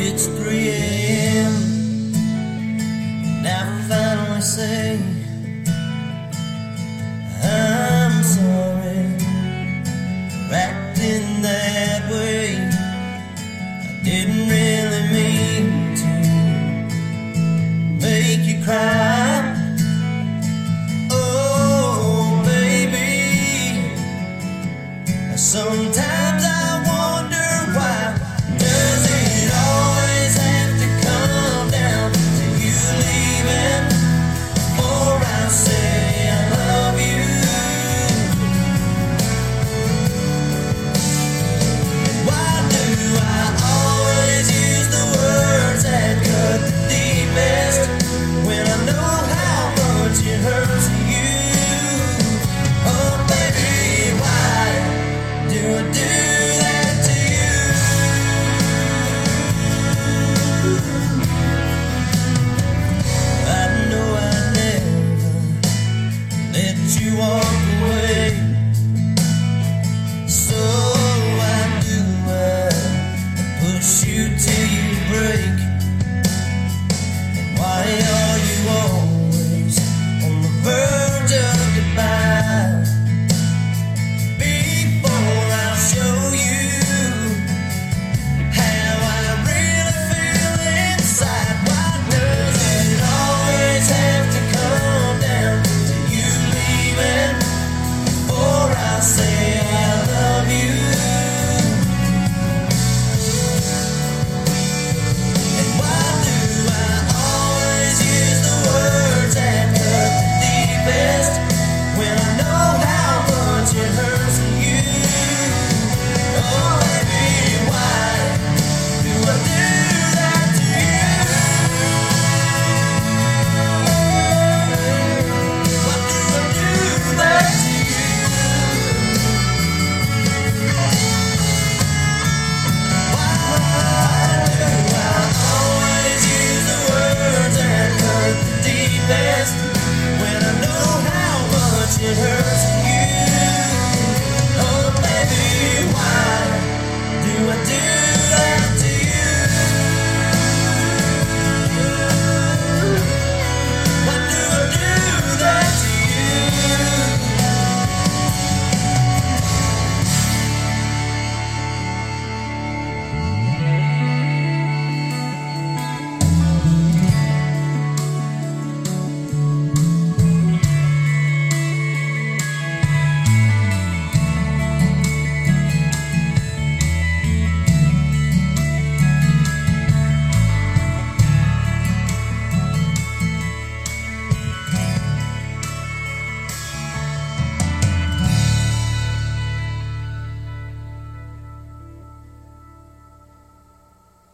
It's 3 a.m. Now I finally say I'm sorry for acting that way. I didn't really mean to make you cry. Oh, baby, sometimes. her your hair.